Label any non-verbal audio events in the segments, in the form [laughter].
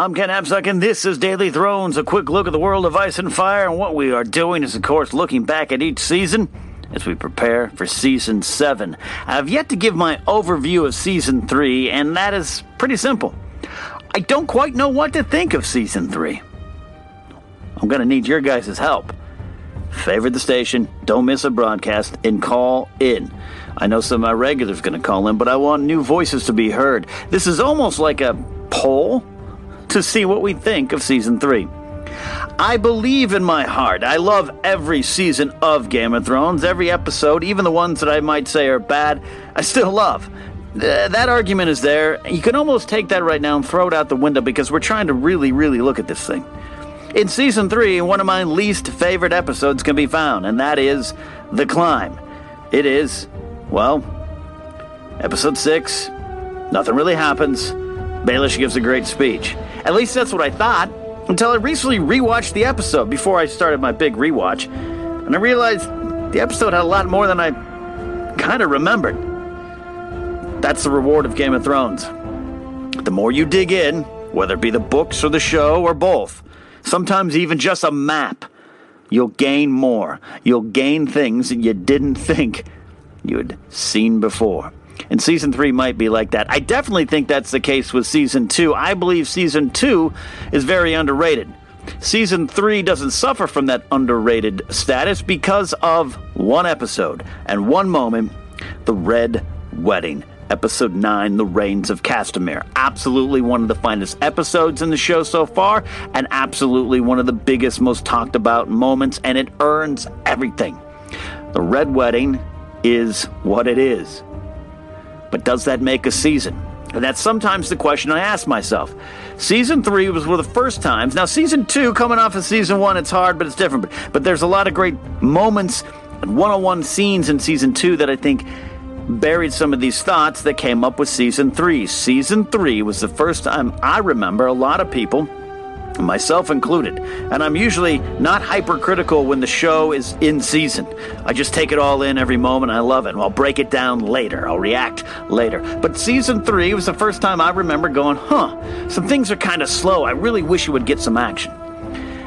I'm Ken Napzok, and this is Daily Thrones, a quick look at the world of Ice and Fire. And what we are doing is, of course, looking back at each season as we prepare for Season 7. I've yet to give my overview of Season 3, and that is pretty simple. I don't quite know what to think of Season 3. I'm going to need your guys' help. Favorite the station, don't miss a broadcast, and call in. I know some of my regulars are going to call in, but I want new voices to be heard. This is almost like a poll to see what we think of season three. I believe in my heart. I love every season of Game of Thrones, every episode, even the ones that I might say are bad, I still love. That argument is there. You can almost take that right now and throw it out the window because we're trying to really, really look at this thing. In season three, one of my least favorite episodes can be found, and that is The Climb. It is, well, episode six. Nothing really happens. Baelish gives a great speech. At least that's what I thought until I recently rewatched the episode before I started my big rewatch. And I realized the episode had a lot more than I kind of remembered. That's the reward of Game of Thrones. The more you dig in, whether it be the books or the show or both, sometimes even just a map, you'll gain more. You'll gain things that you didn't think you'd seen before. And season three might be like that. I definitely think that's the case with season two. I believe season two is very underrated. Season three doesn't suffer from that underrated status because of one episode and one moment the Red Wedding. Episode 9, The Rains of Castamere. Absolutely one of the finest episodes in the show so far, and absolutely one of the biggest, most talked about moments, and it earns everything. The Red Wedding is what it is. But does that make a season? And that's sometimes the question I ask myself. Season three was one of the first times. Now, season two, coming off of season one, it's hard, but it's different. But, but there's a lot of great moments and one on one scenes in season two that I think buried some of these thoughts that came up with season three. Season three was the first time I remember a lot of people myself included. And I'm usually not hypercritical when the show is in season. I just take it all in every moment. I love it. I'll break it down later. I'll react later. But season three was the first time I remember going, huh, some things are kind of slow. I really wish you would get some action.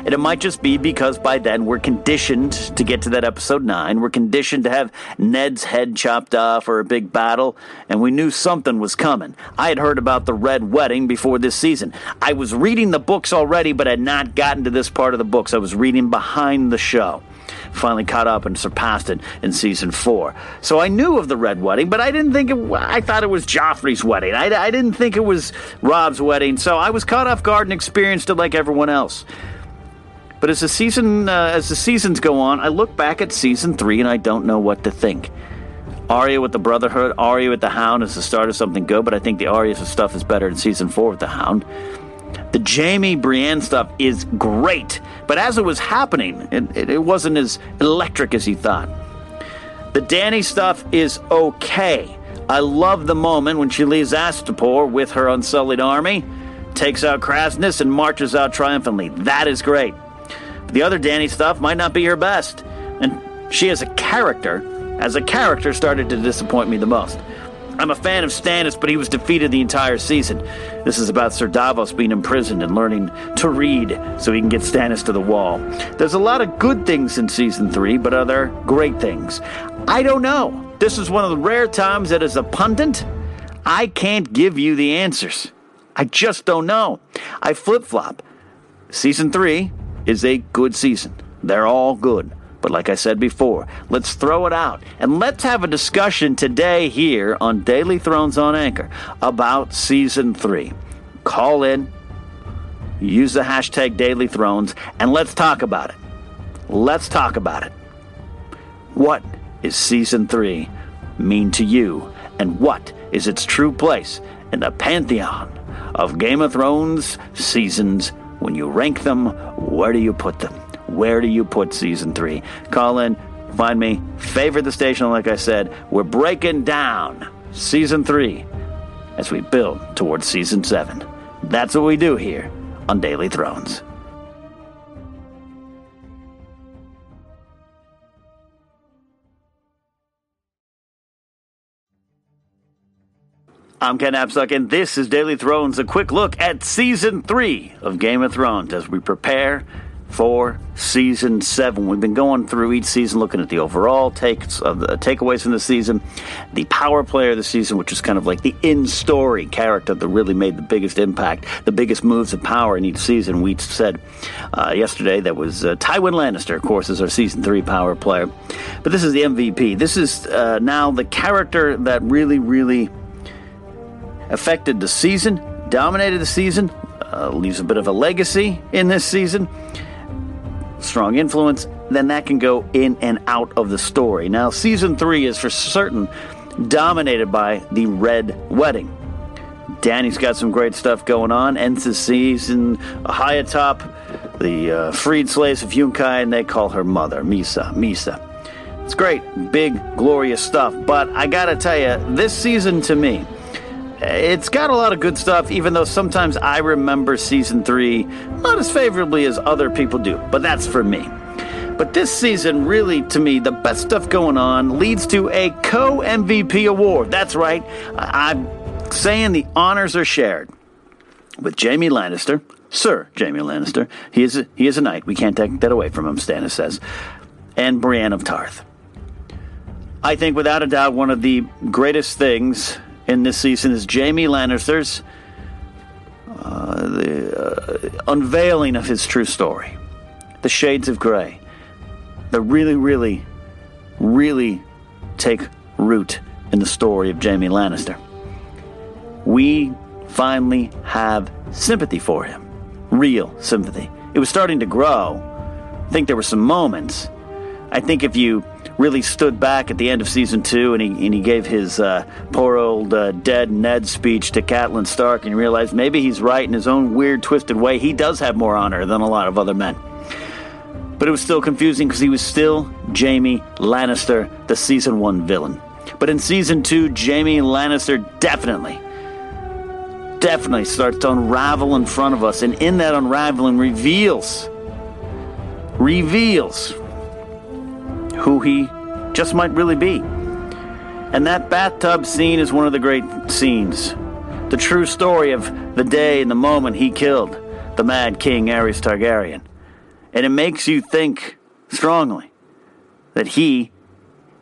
And it might just be because by then we're conditioned to get to that episode 9. We're conditioned to have Ned's head chopped off or a big battle, and we knew something was coming. I had heard about the Red Wedding before this season. I was reading the books already, but had not gotten to this part of the books. I was reading behind the show finally caught up and surpassed it in season four. So I knew of the Red Wedding, but I didn't think it, I thought it was Joffrey's wedding. I, I didn't think it was Robb's wedding. So I was caught off guard and experienced it like everyone else. But as the season uh, as the seasons go on, I look back at season three and I don't know what to think. Arya with the Brotherhood, Arya with the Hound is the start of something good, but I think the Arya stuff is better in season four with the Hound. The Jaime Brienne stuff is great, but as it was happening, it, it, it wasn't as electric as he thought. The Dany stuff is okay. I love the moment when she leaves Astapor with her unsullied army, takes out Kraznys, and marches out triumphantly. That is great. The other Dany stuff might not be her best, and she as a character, as a character, started to disappoint me the most. I'm a fan of Stannis, but he was defeated the entire season. This is about Sir Davos being imprisoned and learning to read so he can get Stannis to the wall. There's a lot of good things in season three, but are there great things? I don't know. This is one of the rare times that as a pundit, I can't give you the answers. I just don't know. I flip flop. Season three, is a good season. They're all good. But like I said before, let's throw it out and let's have a discussion today here on Daily Thrones on Anchor about season three. Call in, use the hashtag Daily Thrones, and let's talk about it. Let's talk about it. What is season three mean to you, and what is its true place in the pantheon of Game of Thrones seasons When you rank them, where do you put them? Where do you put season three? Call in, find me, favorite the station, like I said. We're breaking down season three as we build towards season seven. That's what we do here on Daily Thrones. I'm Ken Napzok, and this is Daily Thrones, a quick look at season three of Game of Thrones as we prepare for season seven. We've been going through each season, looking at the overall takes of the takeaways from the season, the power player of the season, which is kind of like the in-story character that really made the biggest impact, the biggest moves of power in each season. We said uh, yesterday that was uh, Tywin Lannister, of course, is our season three power player, but this is the MVP. This is uh, now the character that really, really affected the season, dominated the season, uh, leaves a bit of a legacy in this season, strong influence, then that can go in and out of the story. Now, season three is for certain dominated by the Red Wedding. Dany's got some great stuff going on. Ends the season high atop the uh, freed slaves of Yunkai, and they call her mother, Mhysa. Mhysa. It's great, big, glorious stuff. But I gotta tell you, this season to me, it's got a lot of good stuff, even though sometimes I remember season three not as favorably as other people do, but that's for me. But this season, really, to me, the best stuff going on leads to a co MVP award. That's right. I'm saying the honors are shared with Jaime Lannister, Sir Jaime Lannister. He is a, he is a knight. We can't take that away from him, Stannis says. And Brienne of Tarth. I think, without a doubt, one of the greatest things in this season is Jaime Lannister's uh, the uh, unveiling of his true story, the shades of gray, that really, really, really take root in the story of Jaime Lannister. We finally have sympathy for him, real sympathy. It was starting to grow. I think there were some moments. I think if you really stood back at the end of season two and he, and he gave his uh, poor old uh, dead Ned speech to Catelyn Stark and realized maybe he's right in his own weird, twisted way. He does have more honor than a lot of other men. But it was still confusing because he was still Jaime Lannister, the season one villain. But in season two, Jaime Lannister definitely, definitely starts to unravel in front of us. And in that unraveling, reveals, reveals who he just might really be. And that bathtub scene is one of the great scenes. The true story of the day and the moment he killed the Mad King Aerys Targaryen. And it makes you think strongly that he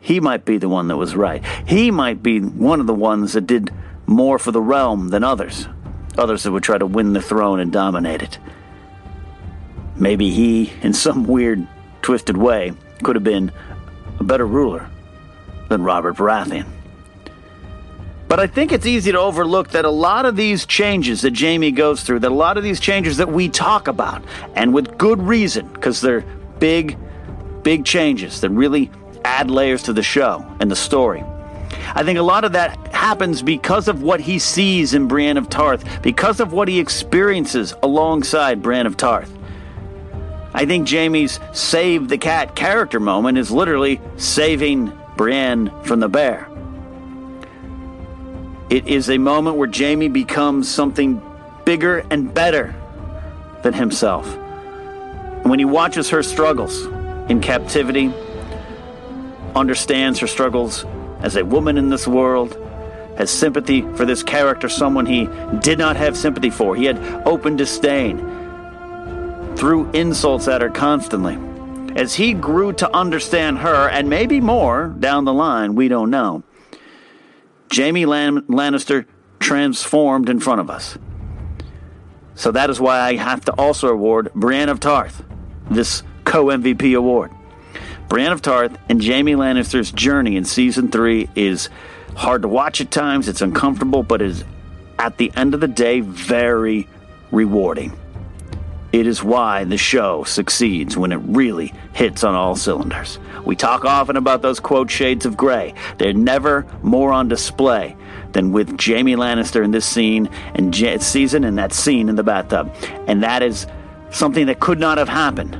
he might be the one that was right. He might be one of the ones that did more for the realm than others. Others that would try to win the throne and dominate it. Maybe he, in some weird, twisted way, could have been a better ruler than Robert Baratheon. But I think it's easy to overlook that a lot of these changes that Jaime goes through, that a lot of these changes that we talk about, and with good reason, because they're big, big changes that really add layers to the show and the story. I think a lot of that happens because of what he sees in Brienne of Tarth, because of what he experiences alongside Brienne of Tarth. I think Jaime's save the cat character moment is literally saving Brienne from the bear. It is a moment where Jaime becomes something bigger and better than himself. And when he watches her struggles in captivity, understands her struggles as a woman in this world, has sympathy for this character, someone he did not have sympathy for. He had open disdain threw insults at her constantly. As he grew to understand her, and maybe more down the line, we don't know, Jaime Lan- Lannister transformed in front of us. So that is why I have to also award Brienne of Tarth this co MVP award. Brienne of Tarth and Jaime Lannister's journey in season three is hard to watch at times, it's uncomfortable, but is at the end of the day very rewarding. It is why the show succeeds when it really hits on all cylinders. We talk often about those quote shades of gray. They're never more on display than with Jaime Lannister in this scene and J- season and that scene in the bathtub. And that is Something that could not have happened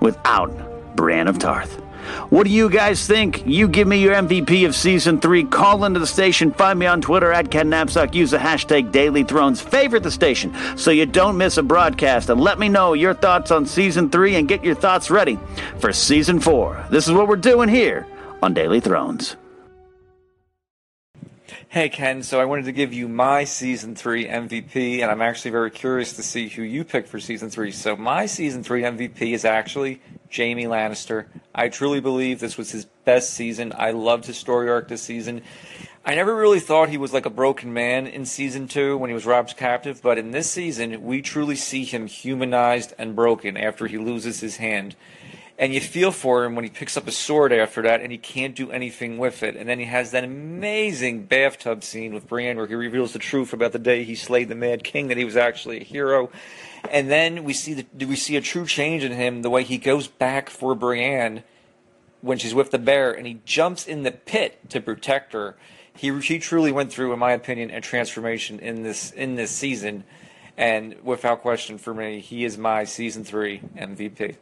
without Brienne of Tarth. What do you guys think? You give me your MVP of season three. Call into the station. Find me on Twitter at Ken Napzok. Use the hashtag Daily Thrones. Favorite the station so you don't miss a broadcast. And let me know your thoughts on season three and get your thoughts ready for season four. This is what we're doing here on Daily Thrones. Hey Ken, so I wanted to give you my season three MVP, and I'm actually very curious to see who you pick for season three. So my season three MVP is actually Jaime Lannister. I truly believe this was his best season. I loved his story arc this season. I never really thought he was like a broken man in season two when he was Robb's captive, but in this season, we truly see him humanized and broken after he loses his hand. And you feel for him when he picks up a sword after that and he can't do anything with it. And then he has that amazing bathtub scene with Brienne where he reveals the truth about the day he slayed the Mad King, that he was actually a hero. And then we see the, we see a true change in him, the way he goes back for Brienne when she's with the bear and he jumps in the pit to protect her. He truly went through, in my opinion, a transformation in this in this season, and without question for me, he is my season three MVP.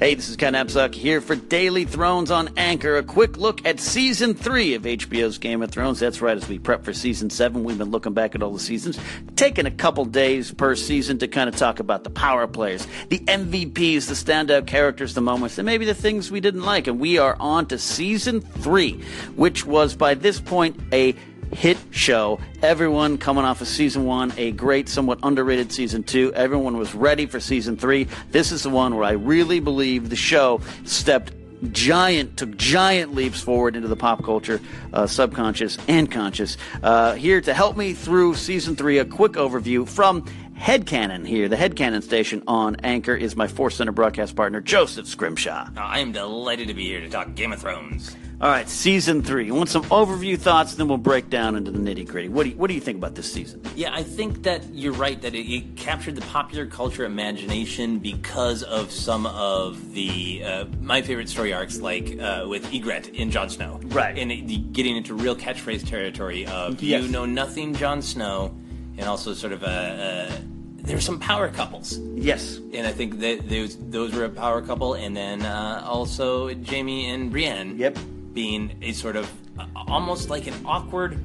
Hey, this is Ken Napzok here for Daily Thrones on Anchor. A quick look at season three of HBO's Game of Thrones. That's right, as we prep for season seven, we've been looking back at all the seasons, taking a couple days per season to kind of talk about the power players, the MVPs, the standout characters, the moments, and maybe the things we didn't like. And we are on to season three, which was by this point a hit show. Everyone coming off of season one, a great, somewhat underrated season two. Everyone was ready for season three. This is the one where I really believe the show stepped giant took giant leaps forward into the pop culture uh, subconscious and conscious uh, here to help me through season three a quick overview from Headcanon here, the Headcanon station on Anchor, is my Force Center broadcast partner, Joseph Scrimshaw. I am delighted to be here to talk Game of Thrones. All right, season three. You want some overview thoughts, then we'll break down into the nitty gritty. What do you What do you think about this season? Yeah, I think that you're right that it, it captured the popular culture imagination because of some of the uh, my favorite story arcs, like uh, with Ygritte in Jon Snow, Right. and it, getting into real catchphrase territory of Yes. you know nothing, Jon Snow, and also sort of a. a there's some power couples, Yes. and I think that those those were a power couple, and then uh, also Jaime and Brienne. Yep. Being a sort of almost like an awkward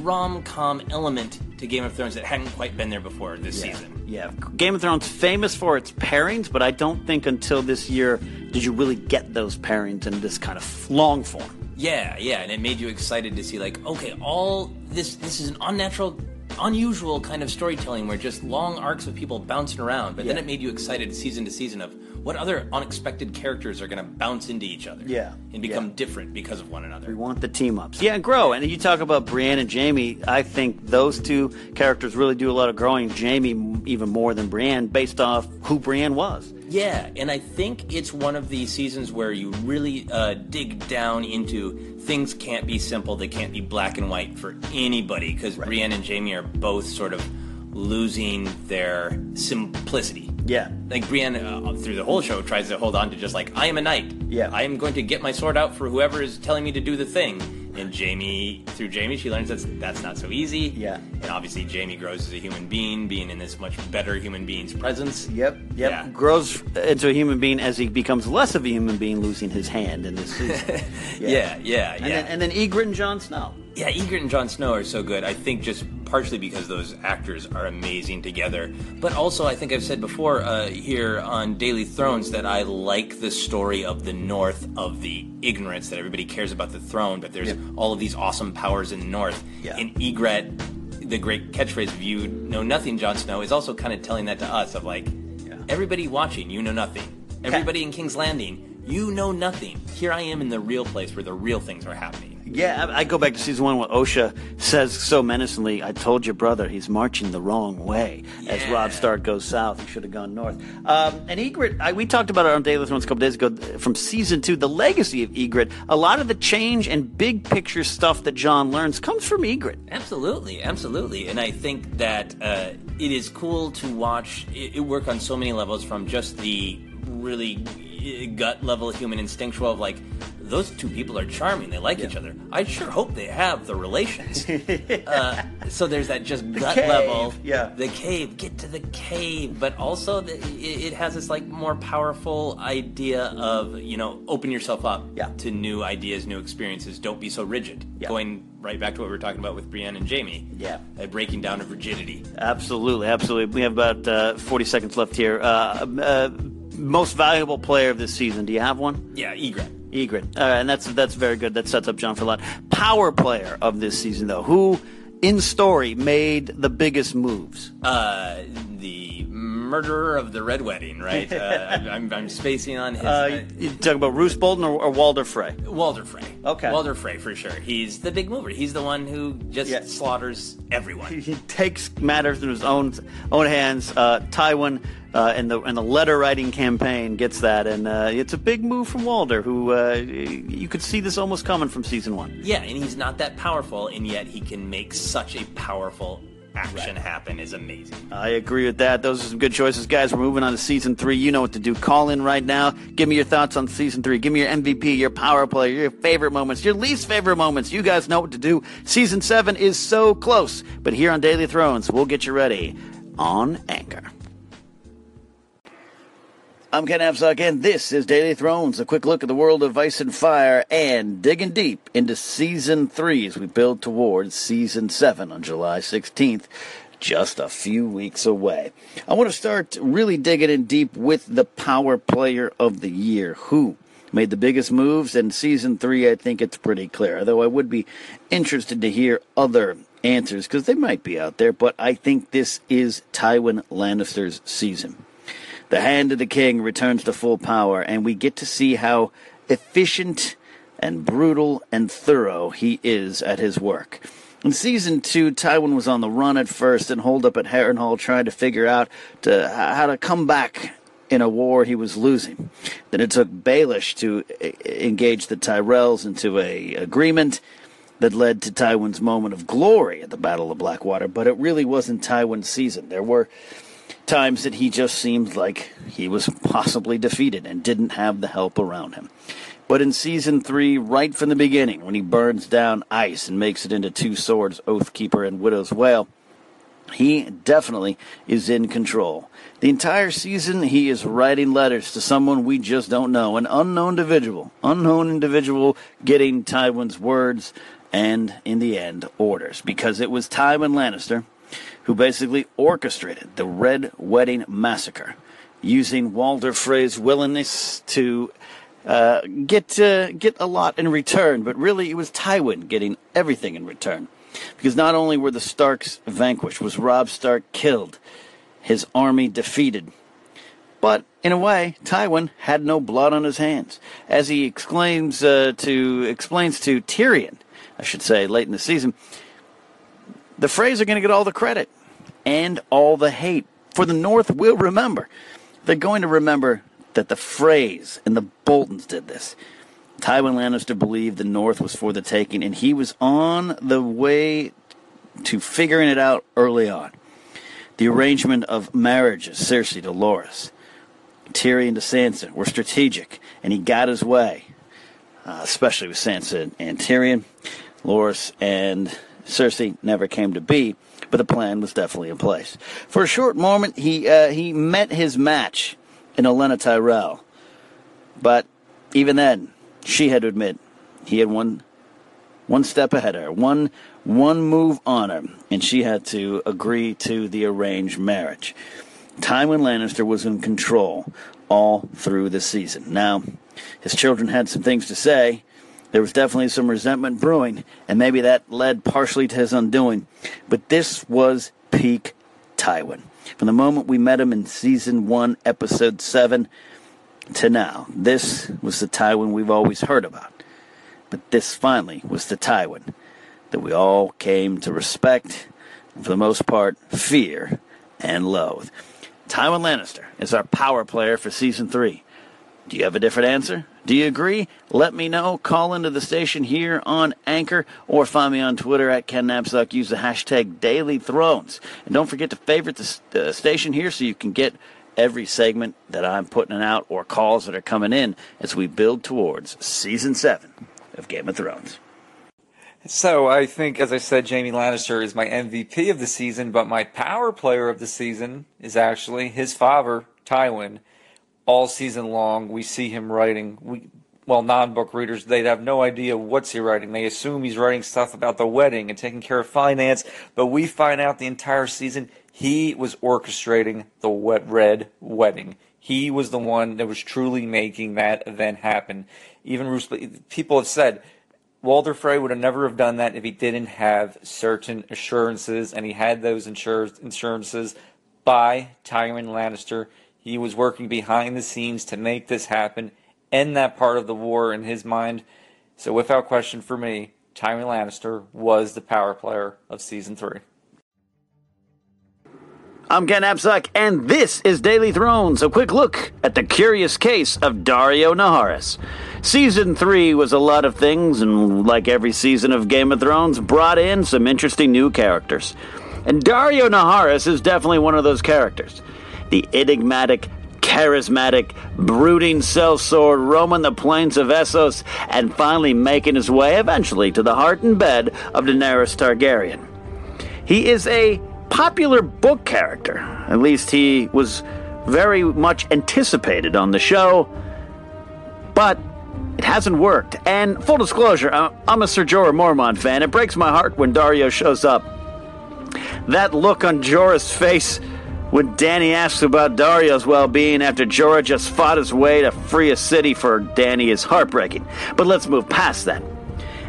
rom com element to Game of Thrones that hadn't quite been there before this season. Yeah, Game of Thrones famous for its pairings, but I don't think until this year did you really get those pairings in this kind of long form. Yeah, yeah, and it made you excited to see like, okay, all this this is an unnatural unusual kind of storytelling where just long arcs of people bouncing around, but then it made you excited season to season of what other unexpected characters are going to bounce into each other. Yeah, And become yeah. different because of one another. We want the team ups. Yeah, and grow. And you talk about Brienne and Jaime. I think those two characters really do a lot of growing. Jaime even more than Brienne, based off who Brienne was. Yeah, and I think it's one of these seasons where you really uh, dig down into things can't be simple, they can't be black and white for anybody, because Brienne and Jaime are both sort of losing their simplicity. Yeah. Like Brienne, uh, through the whole show, tries to hold on to just like, I am a knight. Yeah. I am going to get my sword out for whoever is telling me to do the thing. And Jaime, through Jaime, she learns that's that's not so easy. Yeah. And obviously, Jaime grows as a human being, being in this much better human being's presence. Yep, yep. Yeah. Grows into a human being as he becomes less of a human being, losing his hand in this season. [laughs] Yeah, yeah, yeah. And then, and then Ygritte and Jon Snow. Yeah, Ygritte and Jon Snow are so good. I think just partially because those actors are amazing together, but also I think I've said before uh, here on Daily Thrones that I like the story of the North of the ignorance that everybody cares about the throne, but there's all of these awesome powers in the North. Yeah. And Ygritte, the great catchphrase of "You know nothing, Jon Snow," is also kind of telling that to us of like, everybody watching, you know nothing. Everybody in King's Landing, you know nothing. Here I am in the real place where the real things are happening. Yeah, I, I go back to season one when Osha says so menacingly, "I told your brother he's marching the wrong way." As Yeah. Robb Stark goes south, he should have gone north. Um, and Ygritte, I, we talked about it on Daily Thrones a couple days ago from season two. The legacy of Ygritte, a lot of the change and big picture stuff that Jon learns comes from Ygritte. Absolutely, absolutely, and I think that uh, it is cool to watch it, it work on so many levels, from just the really uh, gut level human instinctual of like those two people are charming. They like each other. I sure hope they have the relations. [laughs] uh, so there's that just gut cave, level. yeah. The cave. Get to the cave. But also, the, it, it has this like more powerful idea of you know open yourself up Yeah. to new ideas, new experiences. Don't be so rigid. Yeah. Going right back to what we were talking about with Brienne and Jaime. Yeah. A breaking down of rigidity. Absolutely, absolutely. We have about uh, 40 seconds left here. Uh, uh, most valuable player of this season. Do you have one? Yeah, Ygritte. Ygritte. Uh, and that's that's very good. That sets up Jon for a lot. Power player of this season, though. Who in story made the biggest moves? Uh, the murderer of the Red Wedding, right? [laughs] Uh, I'm, I'm spacing on his. Uh, you talking about Roose Bolton or, or Walder Frey? Walder Frey. Okay. Walder Frey for sure. He's the big mover. He's the one who just Yeah. slaughters everyone. He takes matters in his own own hands. Uh, Tywin uh, and the and the letter writing campaign gets that, and uh, it's a big move from Walder, who uh, you could see this almost coming from season one. Yeah, and he's not that powerful, and yet he can make such a powerful action happen. Is amazing. I agree with that. Those are some good choices, guys. We're moving on to season three. You know what to do. Call in right now. Give me your thoughts on season three. Give me your MVP, your power play, your favorite moments, your least favorite moments. You guys know what to do. Season seven is so close. But here on Daily Thrones, we'll get you ready on Anchor. I'm Ken Napzok, and this is Daily Thrones, a quick look at the world of ice and fire, and digging deep into season three as we build towards season seven on July 16th, just a few weeks away. I want to start really digging in deep with the power player of the year, who made the biggest moves, and season three, I think it's pretty clear. Although I would be interested to hear other answers because they might be out there, but I think this is Tywin Lannister's season. The Hand of the King returns to full power, and we get to see how efficient and brutal and thorough he is at his work. In season two, Tywin was on the run at first and holed up at Harrenhal trying to figure out to, how to come back in a war he was losing. Then it took Baelish to engage the Tyrells into a agreement that led to Tywin's moment of glory at the Battle of Blackwater, but it really wasn't Tywin's season. There were times that he just seemed like he was possibly defeated and didn't have the help around him. But in season three, right from the beginning, when he burns down ice and makes it into two swords, Oathkeeper and Widow's Wail, he definitely is in control. The entire season, he is writing letters to someone we just don't know, an unknown individual, unknown individual getting Tywin's words and, in the end, orders. Because it was Tywin Lannister who basically orchestrated the Red Wedding Massacre, using Walder Frey's willingness to uh, get uh, get a lot in return, but really it was Tywin getting everything in return. Because not only were the Starks vanquished, was Robb Stark killed, his army defeated, but in a way, Tywin had no blood on his hands, as he exclaims uh, to explains to Tyrion, I should say, late in the season. The Freys are going to get all the credit and all the hate. For the North will remember. They're going to remember that the Freys and the Boltons did this. Tywin Lannister believed the North was for the taking, and he was on the way to figuring it out early on. The arrangement of marriages, Cersei to Loras, Tyrion to Sansa, were strategic, and he got his way, uh, especially with Sansa and Tyrion. Loras and Cersei never came to be, but the plan was definitely in place. For a short moment, he uh, he met his match in Olenna Tyrell, but even then, she had to admit he had one one step ahead of her, one one move on her, and she had to agree to the arranged marriage. Tywin Lannister was in control all through the season. Now, his children had some things to say. There was definitely some resentment brewing, and maybe that led partially to his undoing. But this was peak Tywin. From the moment we met him in season one, episode seven, to now, this was the Tywin we've always heard about. But this finally was the Tywin that we all came to respect, and for the most part, fear and loathe. Tywin Lannister is our power player for season three. Do you have a different answer? Do you agree? Let me know. Call into the station here on Anchor or find me on Twitter at Ken Napzok. Use the hashtag Daily Thrones. And don't forget to favorite the uh, station here so you can get every segment that I'm putting out or calls that are coming in as we build towards season seven of Game of Thrones. So I think, as I said, Jaime Lannister is my MVP of the season, but my power player of the season is actually his father, Tywin. All season long, we see him writing. We, well, non-book readers, they'd have no idea what's he writing. They assume he's writing stuff about the wedding and taking care of finance, but we find out the entire season he was orchestrating the wet red wedding. He was the one that was truly making that event happen. Even Bruce, people have said Walder Frey would have never have done that if he didn't have certain assurances, and he had those insur- assurances by Tywin Lannister. He was working behind the scenes to make this happen, end that part of the war in his mind. So, without question for me, Tywin Lannister was the power player of season three. I'm Ken Napzok, and this is Daily Thrones, a quick look at the curious case of Daario Naharis. Season 3 was a lot of things, and like every season of Game of Thrones, brought in some interesting new characters. And Daario Naharis is definitely one of those characters. The enigmatic, charismatic, brooding sellsword roaming the plains of Essos and finally making his way eventually to the heart and bed of Daenerys Targaryen. He is a popular book character. At least he was very much anticipated on the show, but it hasn't worked. And full disclosure, I'm a Ser Jorah Mormont fan. It breaks my heart when Daario shows up. That look on Jorah's face when Dany asks about Daario's well being after Jorah just fought his way to free a city for Dany is heartbreaking. But let's move past that.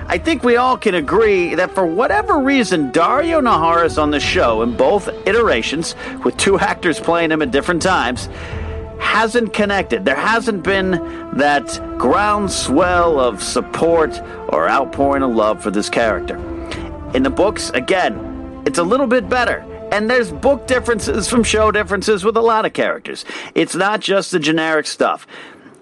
I think we all can agree that for whatever reason, Daario Naharis on the show in both iterations, with two [laughs] actors playing him at different times, hasn't connected. There hasn't been that groundswell of support or outpouring of love for this character. In the books, again, it's a little bit better. And there's book differences from show differences with a lot of characters. It's not just the generic stuff.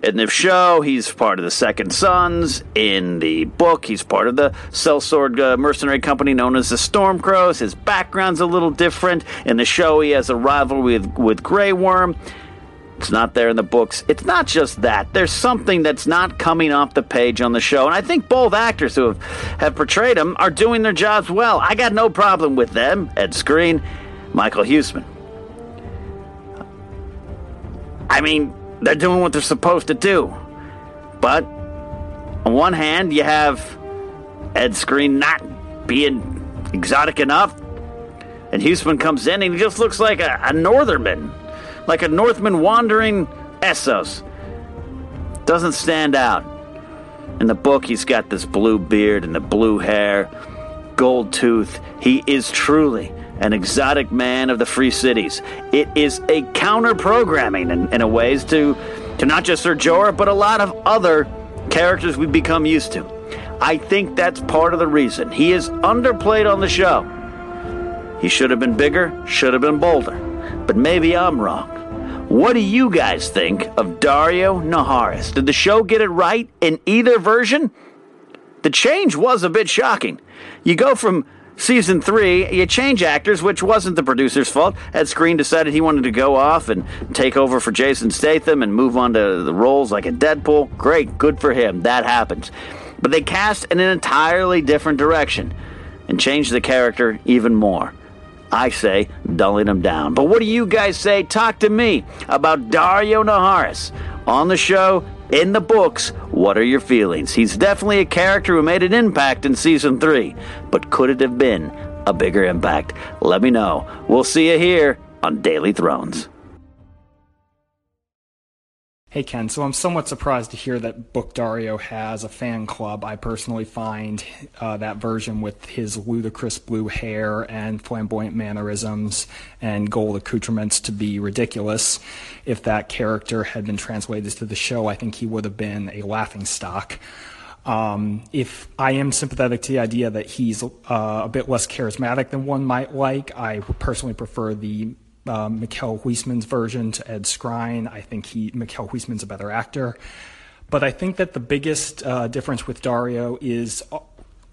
In the show, he's part of the Second Sons. In the book, he's part of the sellsword uh, mercenary company known as the Stormcrows. His background's a little different. In the show, he has a rivalry with, with Grey Worm. It's not there in the books. It's not just that. There's something that's not coming off the page on the show. And I think both actors who have, have portrayed him are doing their jobs well. I got no problem with them. Ed Skrein, Michael Huisman. I mean, they're doing what they're supposed to do. But on one hand, you have Ed Skrein not being exotic enough, and Huisman comes in and he just looks like a, a northerman, like a Northman wandering Essos. Doesn't stand out. In the book, he's got this blue beard and the blue hair, gold tooth. He is truly an exotic man of the free cities. It is a counter programming in, in a ways to, to not just Ser Jorah, but a lot of other characters we've become used to. I think that's part of the reason. He is underplayed on the show. He should have been bigger, should have been bolder. But maybe I'm wrong. What do you guys think of Daario Naharis? Did the show get it right in either version? The change was a bit shocking. You go from season three, you change actors, which wasn't the producer's fault. Ed Skrein decided he wanted to go off and take over for Jason Statham and move on to the roles like a Deadpool. Great, good for him. That happens. But they cast in an entirely different direction and changed the character even more. I say, dulling him down. But what do you guys say? Talk to me about Daario Naharis on the show in the books, what are your feelings? He's definitely a character who made an impact in season three, but could it have been a bigger impact? Let me know. We'll see you here on Daily Thrones. Hey Ken, so I'm somewhat surprised to hear that Book Daario has a fan club. I personally find uh, that version with his ludicrous blue hair and flamboyant mannerisms and gold accoutrements to be ridiculous. If that character had been translated to the show, I think he would have been a laughing stock. Um, if I am sympathetic to the idea that he's uh, a bit less charismatic than one might like, I personally prefer the uh, Michiel Huisman's version to Ed Skrein. I think he Michiel Huisman's a better actor. But I think that the biggest uh, difference with Daario is uh,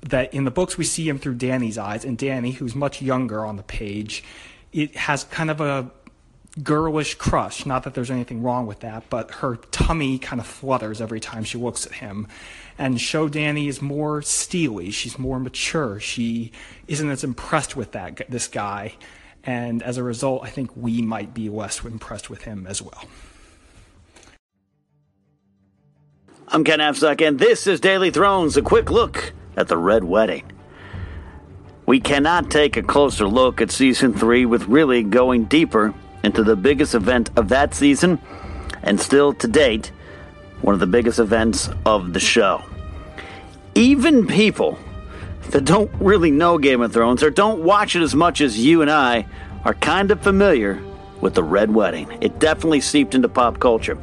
that in the books we see him through Dany's eyes, and Dany, who's much younger on the page, it has kind of a girlish crush. Not that there's anything wrong with that, but her tummy kind of flutters every time she looks at him. And Show Dany is more steely. She's more mature. She isn't as impressed with that this guy, and as a result, I think we might be less impressed with him as well. I'm Ken Napzok, and this is Daily Thrones, a quick look at the Red Wedding. We cannot take a closer look at season three with really going deeper into the biggest event of that season, and still to date, one of the biggest events of the show. Even people that don't really know Game of Thrones or don't watch it as much as you and I are kind of familiar with the Red Wedding. It definitely seeped into pop culture.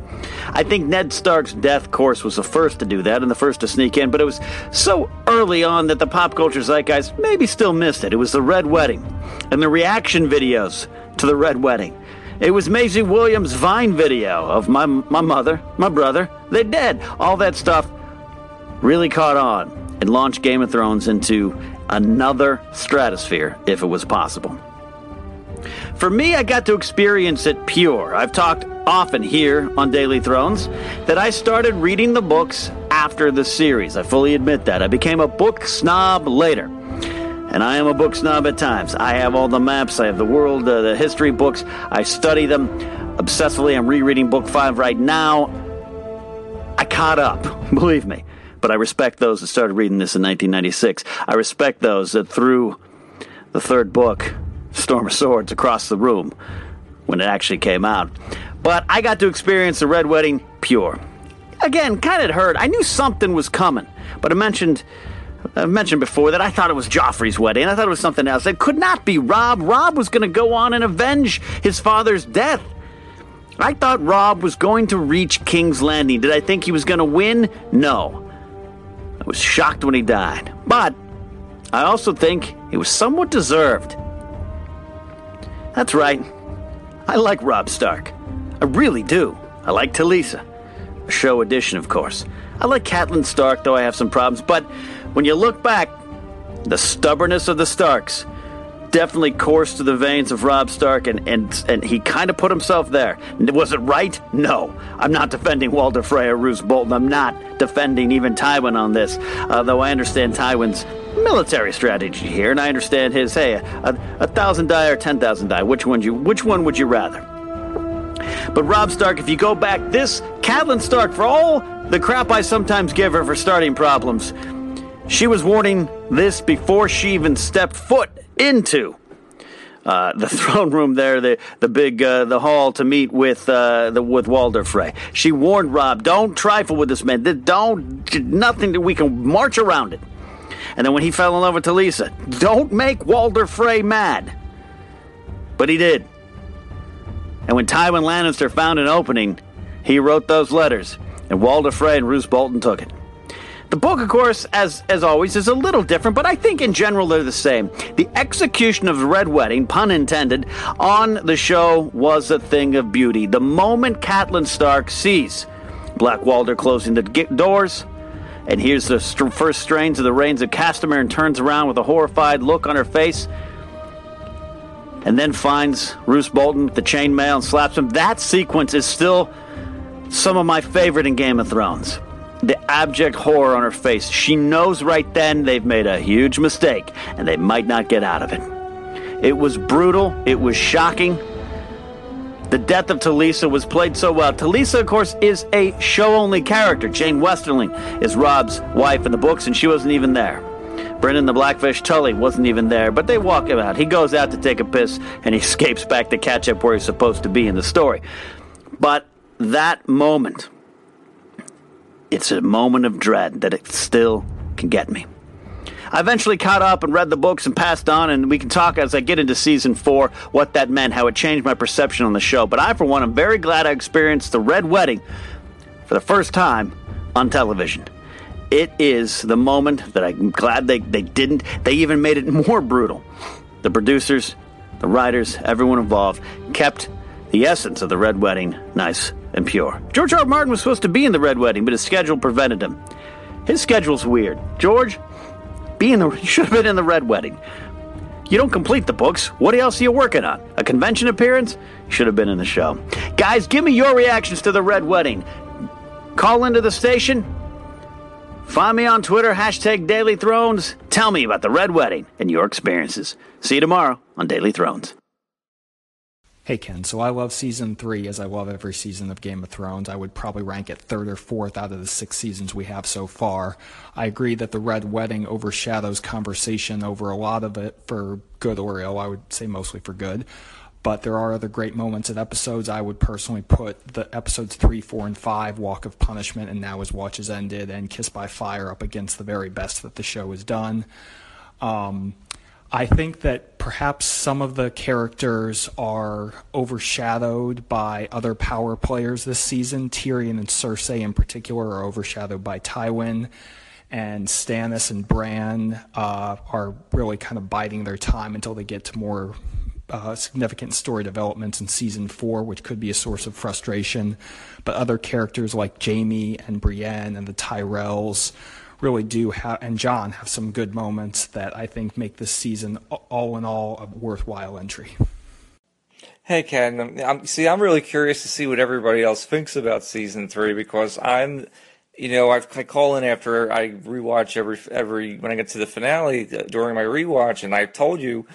I think Ned Stark's death course was the first to do that and the first to sneak in, but it was so early on that the pop culture zeitgeist maybe still missed it. It was the Red Wedding and the reaction videos to the Red Wedding. It was Maisie Williams' Vine video of my, my mother, my brother, they dead. All that stuff really caught on and launched Game of Thrones into another stratosphere if it was possible. For me, I got to experience it pure. I've talked often here on Daily Thrones that I started reading the books after the series. I fully admit that. I became a book snob later. And I am a book snob at times. I have all the maps, I have the world, uh, the history books. I study them obsessively. I'm rereading book five right now. I caught up, [laughs] believe me. But I respect those that started reading this in 1996. I respect those that threw the third book Storm of Swords across the room when it actually came out. But I got to experience the Red Wedding pure. Again, kind of hurt. I knew something was coming, but I mentioned. I mentioned before that I thought it was Joffrey's wedding. I thought it was something else. It could not be Robb. Robb was going to go on and avenge his father's death. I thought Robb was going to reach King's Landing. Did I think he was going to win? No. I was shocked when he died. But I also think it was somewhat deserved. That's right. I like Robb Stark. I really do. I like Talisa. A show edition, of course. I like Catelyn Stark, though I have some problems. But when you look back, the stubbornness of the Starks definitely coursed through the veins of Robb Stark, and, and, and he kind of put himself there. Was it right? No. I'm not defending Walder Frey or Roose Bolton. I'm not defending even Tywin on this, uh, though I understand Tywin's military strategy here, and I understand his. Hey, a, a thousand die or ten thousand die. Which one you? Which one would you rather? But Robb Stark, if you go back, this Catelyn Stark, for all the crap I sometimes give her for starting problems, she was warning this before she even stepped foot into uh, the [laughs] throne room there, the the big uh, the hall to meet with uh, the with Walder Frey. She warned Robb, "Don't trifle with this man. Don't nothing that we can march around it." And then when he fell in love with Talisa, don't make Walder Frey mad. But he did. And when Tywin Lannister found an opening, he wrote those letters, and Walder Frey and Roose Bolton took it. The book, of course, as as always, is a little different, but I think in general they're the same. The execution of the Red Wedding, pun intended, on the show was a thing of beauty. The moment Catelyn Stark sees Black Walder closing the doors, and here's the st- first strains of the Rains of Castamere and turns around with a horrified look on her face. And then finds Roose Bolton with the chainmail and slaps him. That sequence is still some of my favorite in Game of Thrones. The abject horror on her face. She knows right then they've made a huge mistake and they might not get out of it. It was brutal, it was shocking, the death of Talisa was played so well. Talisa, of course, is a show only character. Jeyne Westerling is Robb's wife in the books, and she wasn't even there. Brendan the Blackfish Tully wasn't even there, but they walk him out. He goes out to take a piss and he [laughs] escapes back to catch up where he's supposed to be in the story. But that moment, it's a moment of dread that it still can get me. I eventually caught up and read the books and passed on, and we can talk as I get into season four what that meant, how it changed my perception on the show. But I, for one, am very glad I experienced the Red Wedding for the first time on television. It is the moment that I'm glad they, they didn't. They even made it [laughs] more brutal. The producers, the writers, everyone involved kept the essence of the Red Wedding nice and pure. George R. R. Martin was supposed to be in the Red Wedding, but his schedule prevented him. His schedule's weird. George, be in the [laughs] you should have been in the red wedding. You don't complete the books. What else are you working on? A convention appearance? Should have been in the show. Guys, give me your reactions to the Red Wedding. Call into the station. Find me on Twitter, hashtag Daily Thrones. Tell me about the Red Wedding and your experiences. See you tomorrow on Daily Thrones. Hey Ken, so I love season three as I love every season of Game of Thrones. I would probably rank it third or fourth out of the six seasons we have so far. I agree that the Red Wedding overshadows conversation over a lot of it for good or ill. I would say mostly for good. But there are other great moments in episodes. I would personally put the episodes three, four, and five, Walk of Punishment, and Now His Watch Has Ended, and Kiss by Fire up against the very best that the show has done. Um, I think that perhaps some of the characters are overshadowed by other power players this season. Tyrion and Cersei, in particular, are overshadowed by Tywin, and Stannis and Bran uh, are really kind of biding their time until they get to more uh, significant story developments in season four, which could be a source of frustration. But other characters like Jaime and Brienne and the Tyrells really do have, and Jon have some good moments that I think make this season all in all a worthwhile entry. Hey Ken, I'm, see, I'm really curious to see what everybody else thinks about season three because I'm, you know, I've, I call in after I rewatch every every when I get to the finale uh, during my rewatch, and I've told you,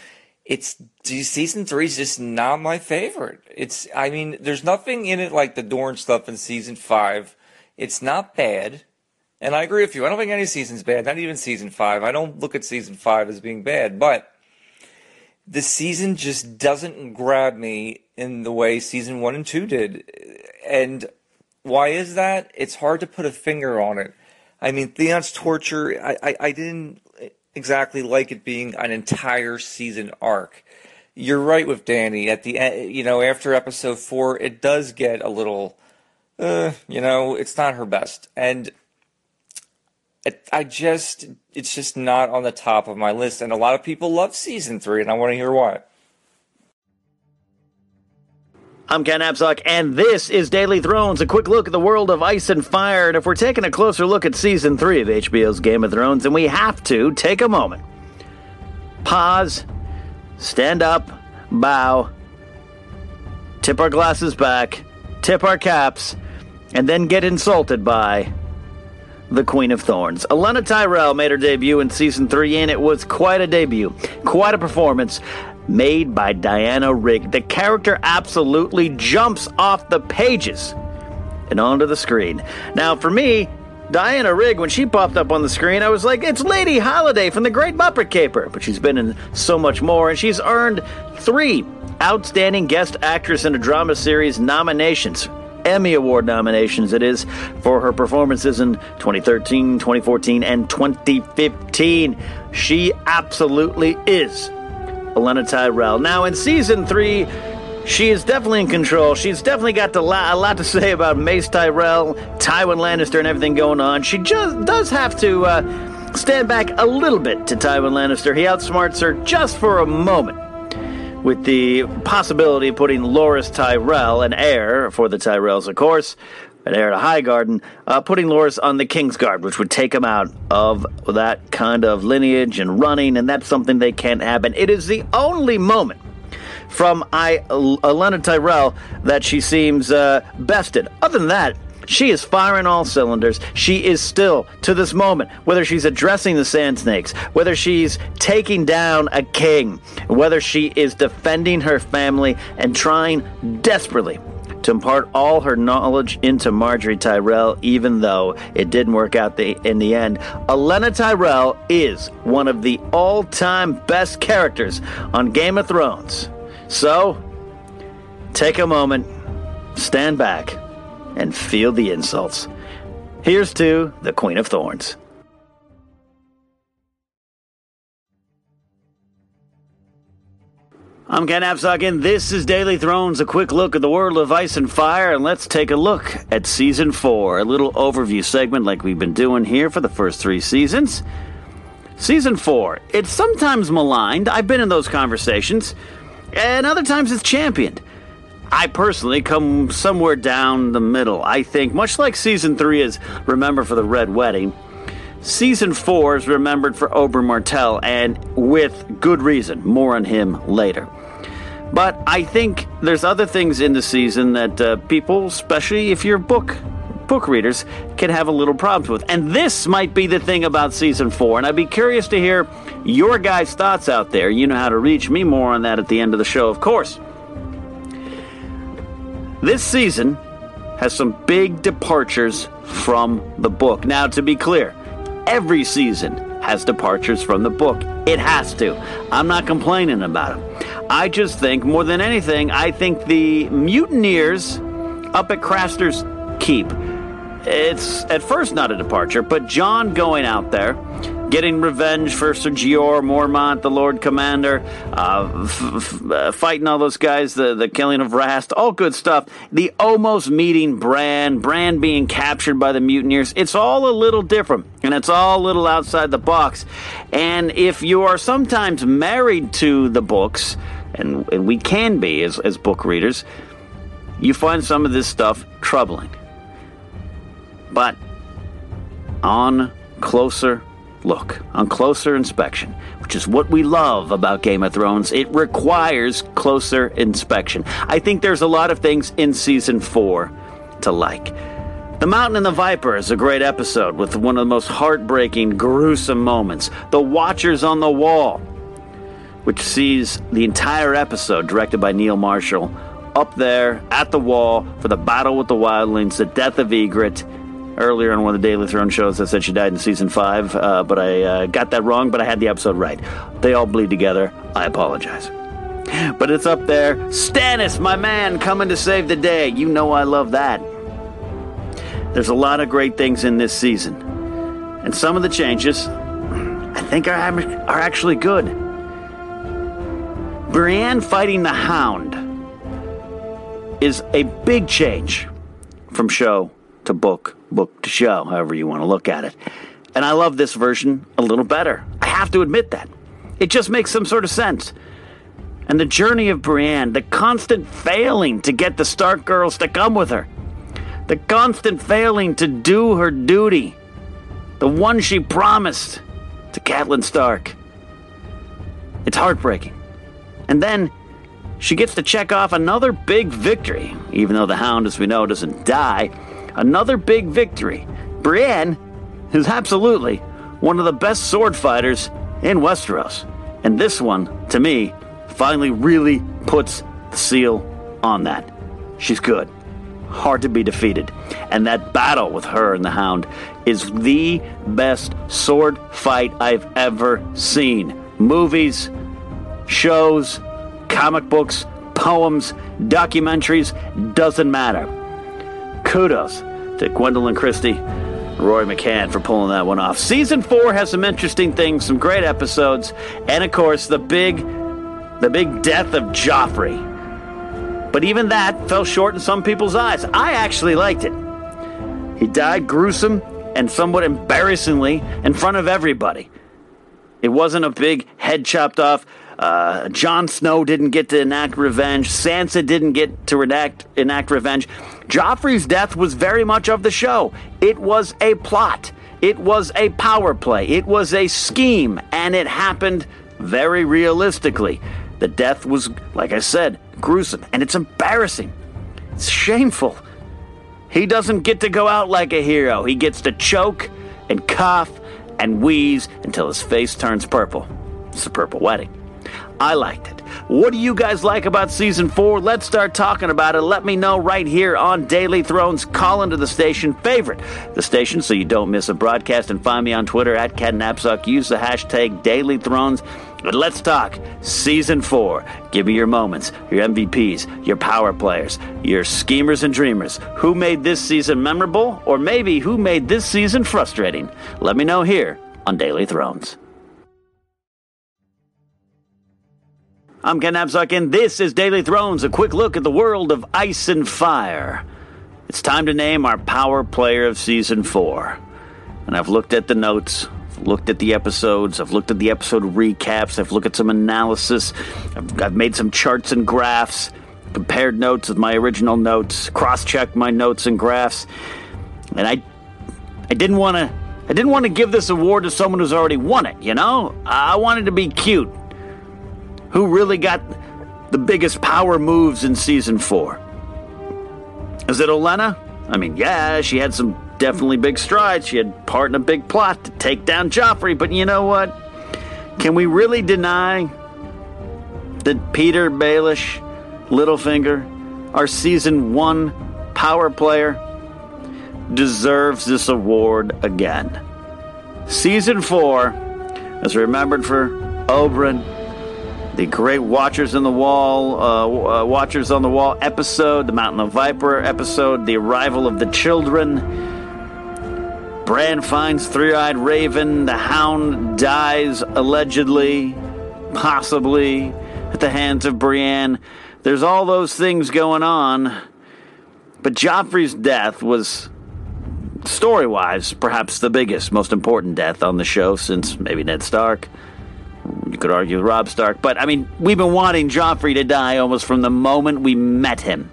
it's season three is just not my favorite. It's, I mean, there's nothing in it like the Dorne stuff in season five. It's not bad. And I agree with you. I don't think any season's bad, not even season five. I don't look at season five as being bad, but the season just doesn't grab me in the way season one and two did. And why is that? It's hard to put a finger on it. I mean, Theon's torture, I, I, I didn't exactly like it being an entire season arc. You're right with Dany. At the end, you know, after episode four, it does get a little, uh, you know, it's not her best. And it, I just, it's just not on the top of my list. And a lot of people love season three, and I want to hear why. I'm Ken Napzok, and this is Daily Thrones, a quick look at the world of ice and fire. And if we're taking a closer look at season three of HBO's Game of Thrones, then we have to take a moment, pause, stand up, bow, tip our glasses back, tip our caps, and then get insulted by the Queen of Thorns. Olenna Tyrell made her debut in season three, and it was quite a debut, quite a performance made by Diana Rigg. The character absolutely jumps off the pages and onto the screen. Now, for me, Diana Rigg, when she popped up on the screen, I was like, it's Lady Holiday from The Great Muppet Caper. But she's been in so much more, and she's earned three Outstanding Guest Actress in a Drama Series nominations Emmy Award nominations, it is, for her performances in 2013, 2014, and 2015. She absolutely is Olenna Tyrell. Now, in season three, she is definitely in control. She's definitely got a lot to say about Mace Tyrell, Tywin Lannister, and everything going on. She just does have to uh, stand back a little bit to Tywin Lannister. He outsmarts her just for a moment with the possibility of putting Loras Tyrell, an heir for the Tyrells, of course, an heir to Highgarden, uh, putting Loras on the Kingsguard, which would take him out of that kind of lineage and running, and that's something they can't have. And it is the only moment from I, Olenna Tyrell that she seems uh, bested. Other than that, she is firing all cylinders. She is still, to this moment, whether she's addressing the Sand Snakes, whether she's taking down a king, whether she is defending her family and trying desperately to impart all her knowledge into Margaery Tyrell, even though it didn't work out the, in the end. Olenna Tyrell is one of the all time best characters on Game of Thrones. So, take a moment, stand back, and feel the insults. Here's to the Queen of Thorns. I'm Ken Napzok, and this is Daily Thrones, a quick look at the world of ice and fire, and let's take a look at season four, a little overview segment like we've been doing here for the first three seasons. Season four, it's sometimes maligned, I've been in those conversations, and other times it's championed. I personally come somewhere down the middle. I think, much like season three is Remember for the Red Wedding, Season 4 is remembered for Oberyn Martell, and with good reason. More on him later. But I think there's other things in the season that uh, people, especially if you're book book readers, can have a little problems with. And this might be the thing about season four. And I'd be curious to hear your guys' thoughts out there. You know how to reach me more on that at the end of the show, of course. This season has some big departures from the book. Now, to be clear, every season has departures from the book. It has to. I'm not complaining about it. I just think, more than anything, I think the mutineers up at Craster's Keep. It's at first not a departure, but Jon going out there, getting revenge for Sir Jeor Mormont, the Lord Commander, uh, f- f- uh, fighting all those guys, the, the killing of Rast, all good stuff. The almost meeting Bran, Bran being captured by the mutineers. It's all a little different, and it's all a little outside the box. And if you are sometimes married to the books, and, and we can be as, as book readers, you find some of this stuff troubling. But on closer look, on closer inspection, which is what we love about Game of Thrones, it requires closer inspection. I think there's a lot of things in season four to like. The Mountain and the Viper is a great episode with one of the most heartbreaking, gruesome moments. The Watchers on the Wall, which sees the entire episode directed by Neil Marshall up there at the wall for the battle with the wildlings, the death of Ygritte, earlier on one of the Daily Throne shows. I said she died in season five, uh, but I uh, got that wrong. But I had the episode right. They all bleed together. I apologize. But it's up there. Stannis, my man, coming to save the day. You know I love that. There's a lot of great things in this season, and some of the changes I think are are actually good. Brienne fighting the Hound is a big change from show to book book to show, however you want to look at it. And I love this version a little better. I have to admit that. It just makes some sort of sense. And the journey of Brienne, the constant failing to get the Stark girls to come with her, the constant failing to do her duty, the one she promised to Catelyn Stark. It's heartbreaking. And then she gets to check off another big victory, even though the Hound, as we know, doesn't die another big victory. Brienne is absolutely one of the best sword fighters in Westeros. And this one, to me, finally really puts the seal on that. She's good. Hard to be defeated. And that battle with her and the Hound is the best sword fight I've ever seen. Movies, shows, comic books, poems, documentaries, doesn't matter kudos to Gwendoline Christie, Rory McCann for pulling that one off. Season four has some interesting things, some great episodes, and of course the big, the big death of Joffrey. But even that fell short in some people's eyes. I actually liked it. He died gruesome and somewhat embarrassingly in front of everybody. It wasn't a big head chopped off uh, Jon Snow didn't get to enact revenge. Sansa didn't get to enact, enact revenge. Joffrey's death was very much of the show. It was a plot. It was a power play. It was a scheme, and it happened very realistically. The death was, like I said, gruesome, and it's embarrassing. It's shameful. He doesn't get to go out like a hero. He gets to choke and cough and wheeze until his face turns purple. It's the purple wedding. I liked it. What do you guys like about season four? Let's start talking about it. Let me know right here on Daily Thrones. Call into the station, favorite the station so you don't miss a broadcast, and find me on Twitter at Napzok. Use the hashtag Daily Thrones. But let's talk season four. Give me your moments, your MVPs, your power players, your schemers and dreamers. Who made this season memorable, or maybe who made this season frustrating? Let me know here on Daily Thrones. I'm Ken Napzok, and this is Daily Thrones, a quick look at the world of ice and fire. It's time to name our power player of season four. And I've looked at the notes, looked at the episodes, I've looked at the episode recaps, I've looked at some analysis, I've, I've made some charts and graphs, compared notes with my original notes, cross checked my notes and graphs. And I I didn't want to I didn't want to give this award to someone who's already won it, you know? I wanted to be cute. Who really got the biggest power moves in season four? Is it Olenna? I mean, yeah, she had some definitely big strides. She had part in a big plot to take down Joffrey, but you know what? Can we really deny that Petyr Baelish, Littlefinger, our season one power player, deserves this award again? Season four is remembered for Oberyn, the great Watchers in the Wall, uh, uh, Watchers on the Wall episode, the Mountain of Viper episode, the arrival of the children. Bran finds Three Eyed Raven. The Hound dies allegedly, possibly, at the hands of Brienne. There's all those things going on. But Joffrey's death was, story wise, perhaps the biggest, most important death on the show since maybe Ned Stark. You could argue Robb Stark. But, I mean, we've been wanting Joffrey to die almost from the moment we met him.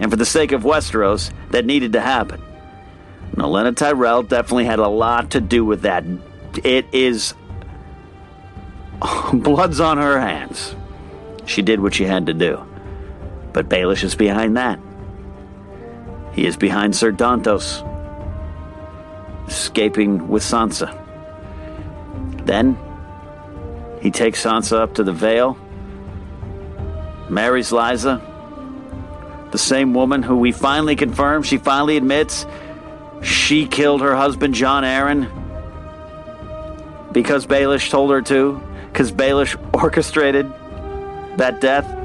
And for the sake of Westeros, that needed to happen. And Olenna Tyrell definitely had a lot to do with that. It is. [laughs] Blood's on her hands. She did what she had to do. But Baelish is behind that. He is behind Sir Dantos escaping with Sansa. Then he takes Sansa up to the Vale, marries Lysa, the same woman who we finally confirmed, she finally admits she killed her husband, Jon Arryn, because Baelish told her to, because Baelish [laughs] orchestrated that death.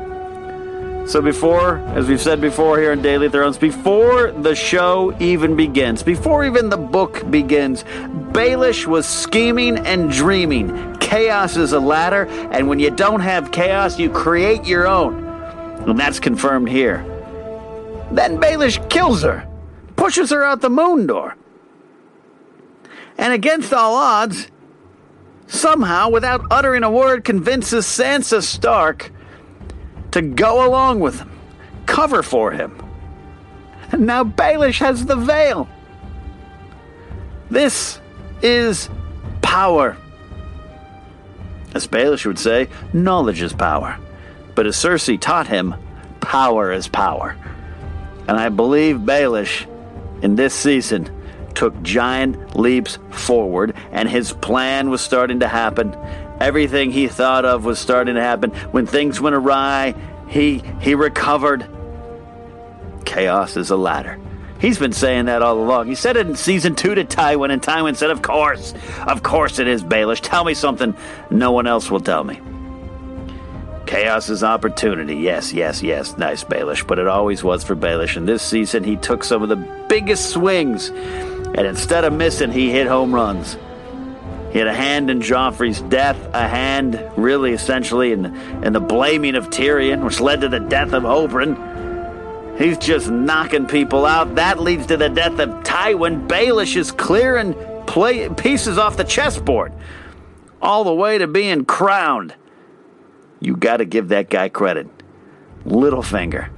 So, before, as we've said before here in Daily Thrones, before the show even begins, before even the book begins, Baelish was scheming and dreaming. Chaos is a ladder, and when you don't have chaos, you create your own. And that's confirmed here. Then Baelish kills her, pushes her out the moon door. And against all odds, somehow, without uttering a word, convinces Sansa Stark to go along with him, cover for him. And now Baelish has the Vale. This is power. As Baelish would say, knowledge is power. But as Cersei taught him, power is power. And I believe Baelish in this season took giant leaps forward, and his plan was starting to happen. Everything he thought of was starting to happen. When things went awry, he he recovered. Chaos is a ladder. He's been saying that all along. He said it in season two to Tywin, and Tywin said, Of course, of course it is, Baelish. Tell me something no one else will tell me. Chaos is opportunity. Yes, yes, yes. Nice, Baelish. But it always was for Baelish. And this season, he took some of the biggest swings. And instead of missing, he hit home runs. He had a hand in Joffrey's death, a hand, really, essentially, in, in the blaming of Tyrion, which led to the death of Oberyn. He's just knocking people out. That leads to the death of Tywin. Baelish is clearing play, pieces off the chessboard, all the way to being crowned. You got to give that guy credit. Littlefinger.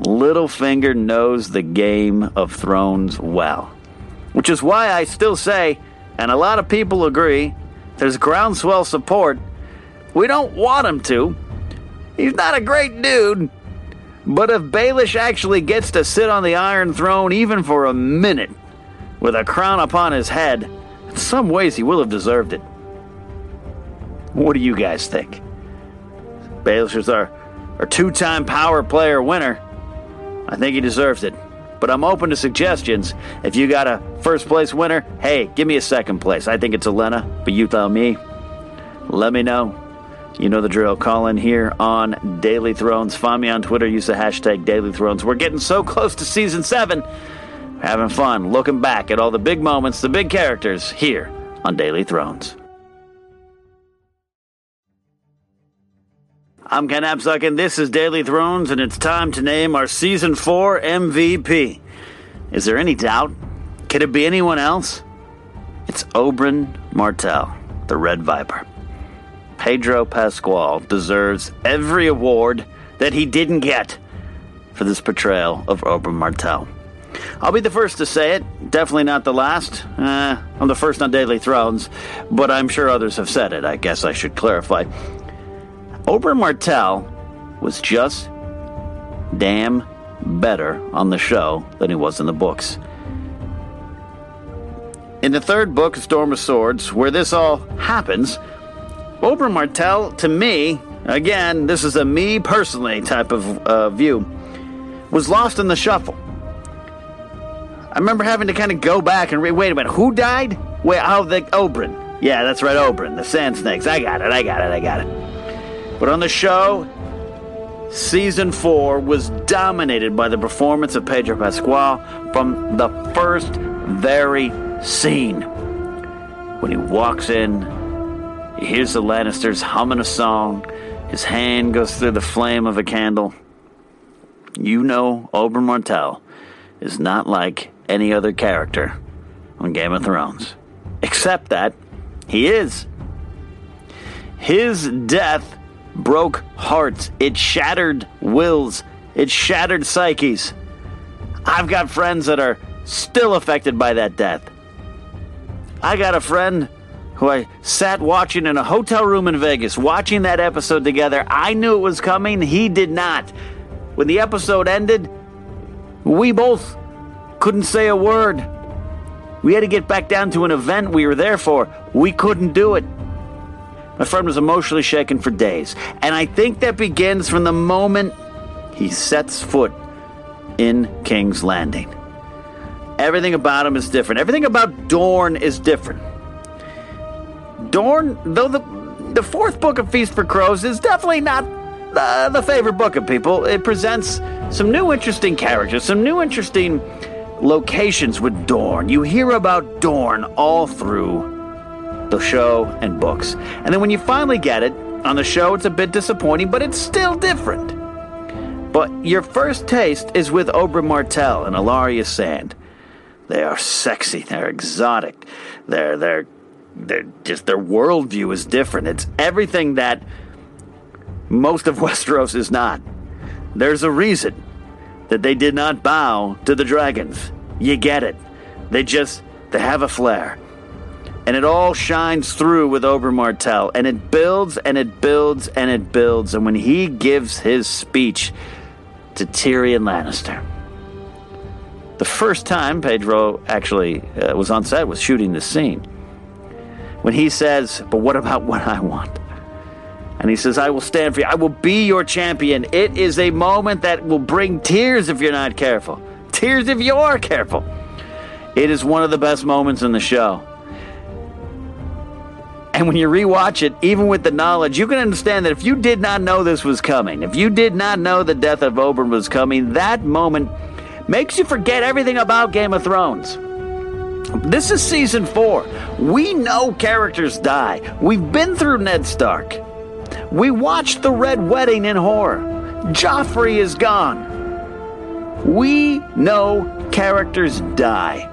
Littlefinger knows the Game of Thrones well. Which is why I still say, and a lot of people agree, there's groundswell support. We don't want him to. He's not a great dude. But if Baelish actually gets to sit on the Iron Throne even for a minute, with a crown upon his head, in some ways he will have deserved it. What do you guys think? Baelish is our, our two time power player winner. I think he deserves it. But I'm open to suggestions. If you got a first place winner, hey, give me a second place. I think it's Olenna, but you tell me. Let me know. You know the drill. Call in here on Daily Thrones. Find me on Twitter. Use the hashtag Daily Thrones. We're getting so close to season seven. Having fun looking back at all the big moments, the big characters here on Daily Thrones. I'm Ken Napzok, and this is Daily Thrones, and it's time to name our Season 4 MVP. Is there any doubt? Could it be anyone else? It's Oberyn Martell, the Red Viper. Pedro Pascal deserves every award that he didn't get for this portrayal of Oberyn Martell. I'll be the first to say it. Definitely not the last. Uh, I'm the first on Daily Thrones, but I'm sure others have said it. I guess I should clarify. Oberyn Martell was just damn better on the show than he was in the books. In the third book, Storm of Swords, where this all happens, Oberyn Martell, to me, again, this is a me personally type of uh, view, was lost in the shuffle. I remember having to kind of go back and. Wait a minute, who died? Wait, how the Oberyn? Yeah, that's right, Oberyn, the Sand Snakes. I got it, I got it, I got it. But on the show, season four was dominated by the performance of Pedro Pascal from the first very scene. When he walks in, he hears the Lannisters humming a song, his hand goes through the flame of a candle. You know Oberyn Martell is not like any other character on Game of Thrones. Except that he is. His death broke hearts, it shattered wills, it shattered psyches. I've got friends that are still affected by that death. I got a friend who I sat watching in a hotel room in Vegas, watching that episode together. I knew it was coming, he did not. When the episode ended, we both couldn't say a word. We had to get back down to an event we were there for. We couldn't do it. My friend was emotionally shaken for days. And I think that begins from the moment he sets foot in King's Landing. Everything about him is different. Everything about Dorne is different. Dorne, though the the fourth book of Feast for Crows is definitely not uh, the favorite book of people. It presents some new interesting characters, some new interesting locations with Dorne. You hear about Dorne all through the show and books. And then when you finally get it, on the show it's a bit disappointing, but it's still different. But your first taste is with Oberyn Martell and Ellaria Sand. They are sexy, they're exotic, they're they're they're just their worldview is different. It's everything that most of [laughs] Westeros is not. There's a reason that they did not bow to the dragons. You get it. They just they have a flair. And it all shines through with Oberyn Martell. And it builds and it builds and it builds. And when he gives his speech to Tyrion Lannister, the first time Pedro actually uh, was on set was shooting this scene. When he says, But what about what I want? And he says, I will stand for you. I will be your champion. It is a moment that will bring tears if you're not careful. Tears if you are careful. It is one of the best moments in the show. And when you rewatch it, even with the knowledge, you can understand that if you did not know this was coming, if you did not know the death of Oberyn was coming, that moment makes you forget everything about Game of Thrones. This is season four. We know characters die. We've been through Ned Stark. We watched the Red Wedding in horror. Joffrey is gone. We know characters die.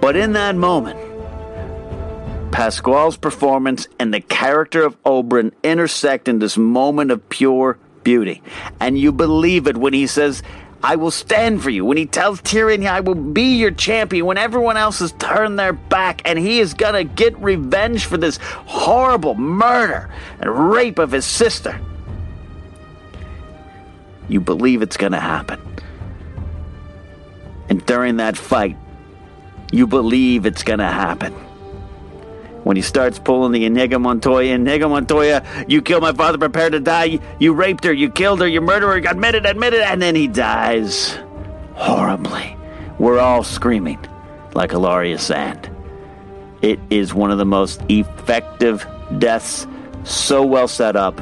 But in that moment, Pascal's performance and the character of Oberyn intersect in this moment of pure beauty. And you believe it when he says, I will stand for you. When he tells Tyrion, I will be your champion, when everyone else has turned their back and he is gonna get revenge for this horrible murder and rape of his sister. You believe it's gonna happen. And during that fight, you believe it's gonna happen when he starts pulling the Inigo Montoya, Inigo Montoya, you killed my father, prepare to die. You raped her, you killed her, you murdered her, admit it, admit it, and then he dies horribly. We're all screaming like Ellaria Sand. It is one of the most effective deaths, so well set up,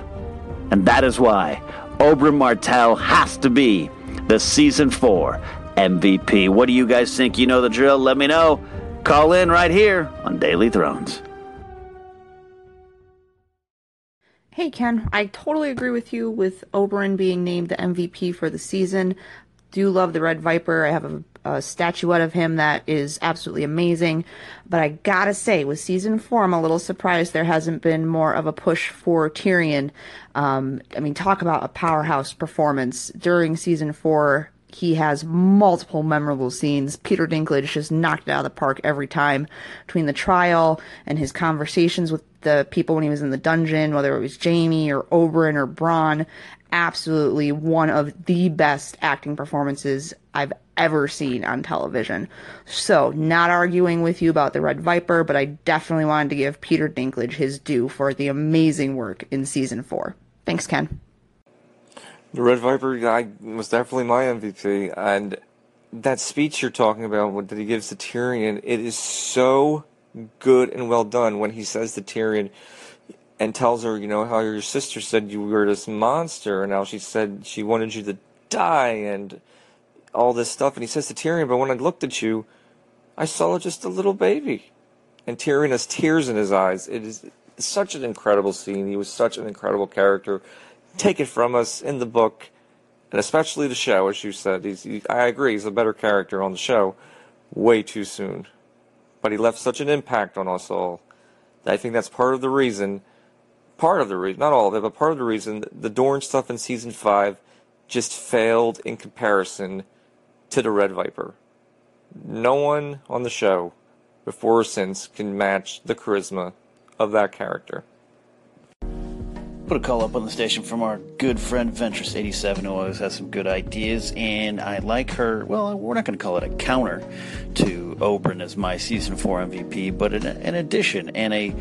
and that is why Oberyn Martell has to be the season four MVP. What do you guys think? You know the drill. Let me know. Call in right here on Daily Thrones. Hey Ken, I totally agree with you with Oberyn being named the MVP for the season. Do love the Red Viper. I have a, a statuette of him that is absolutely amazing. But I gotta say, with season four, I'm a little surprised there hasn't been more of a push for Tyrion. Um, I mean, talk about a powerhouse performance during season four he has multiple memorable scenes. Peter Dinklage just knocked it out of the park every time between the trial and his conversations with the people when he was in the dungeon, whether it was Jaime or Oberyn or Bronn. Absolutely one of the best acting performances I've ever seen on television. So, not arguing with you about the Red Viper, but I definitely wanted to give Peter Dinklage his due for the amazing work in season four. Thanks, Ken. The Red Viper guy was definitely my MVP, and that speech you're talking about that he gives to Tyrion, it is so good and well done when he says to Tyrion and tells her, you know, how your sister said you were this monster, and how she said she wanted you to die, and all this stuff. And he says to Tyrion, but when I looked at you, I saw just a little baby. And Tyrion has tears in his eyes. It is such an incredible scene. He was such an incredible character take it from us in the book, and especially the show, as you said. He's, he, I agree, he's a better character on the show way too soon. But he left such an impact on us all that I think that's part of the reason, part of the reason, not all of it, but part of the reason the Dorne stuff in season 5 just failed in comparison to the Red Viper. No one on the show, before or since, can match the charisma of that character. Put a call up on the station from our good friend Ventress87, who always has some good ideas, and I like her. Well, we're not going to call it a counter to Oberyn as my season four MVP, but an, an addition and a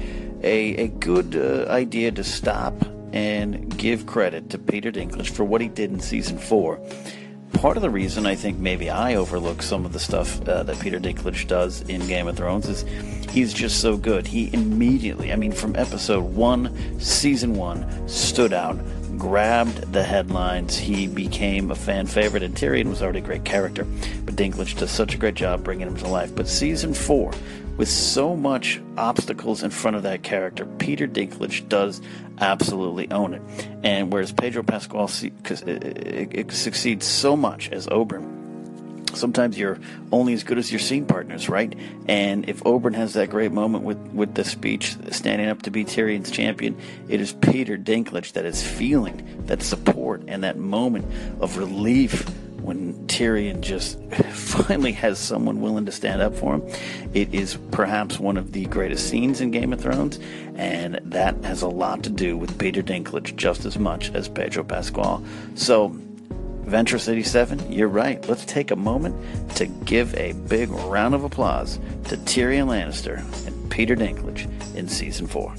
a, a good uh, idea to stop and give credit to Peter Dinklage for what he did in season four part of the reason I think maybe I overlook some of the stuff uh, that Peter Dinklage does in Game of Thrones is he's just so good. He immediately, I mean, from episode one, season one, stood out, grabbed the headlines. He became a fan favorite, and Tyrion was already a great character, but Dinklage does such a great job bringing him to life. But season four, with so much obstacles in front of that character, Peter Dinklage does absolutely own it. And whereas Pedro Pascal uh, uh, uh, succeeds so much as Oberyn, sometimes you're only as good as your scene partners, right? And if Oberyn has that great moment with, with the speech standing up to be Tyrion's champion, it is Peter Dinklage that is feeling that support and that moment of relief when Tyrion just [laughs] finally has someone willing to stand up for him. It is perhaps one of the greatest scenes in Game of Thrones, and that has a lot to do with Peter Dinklage just as much as Pedro Pascal. So, Ventress 87, you're right. Let's take a moment to give a big round of applause to Tyrion Lannister and Peter Dinklage in season four.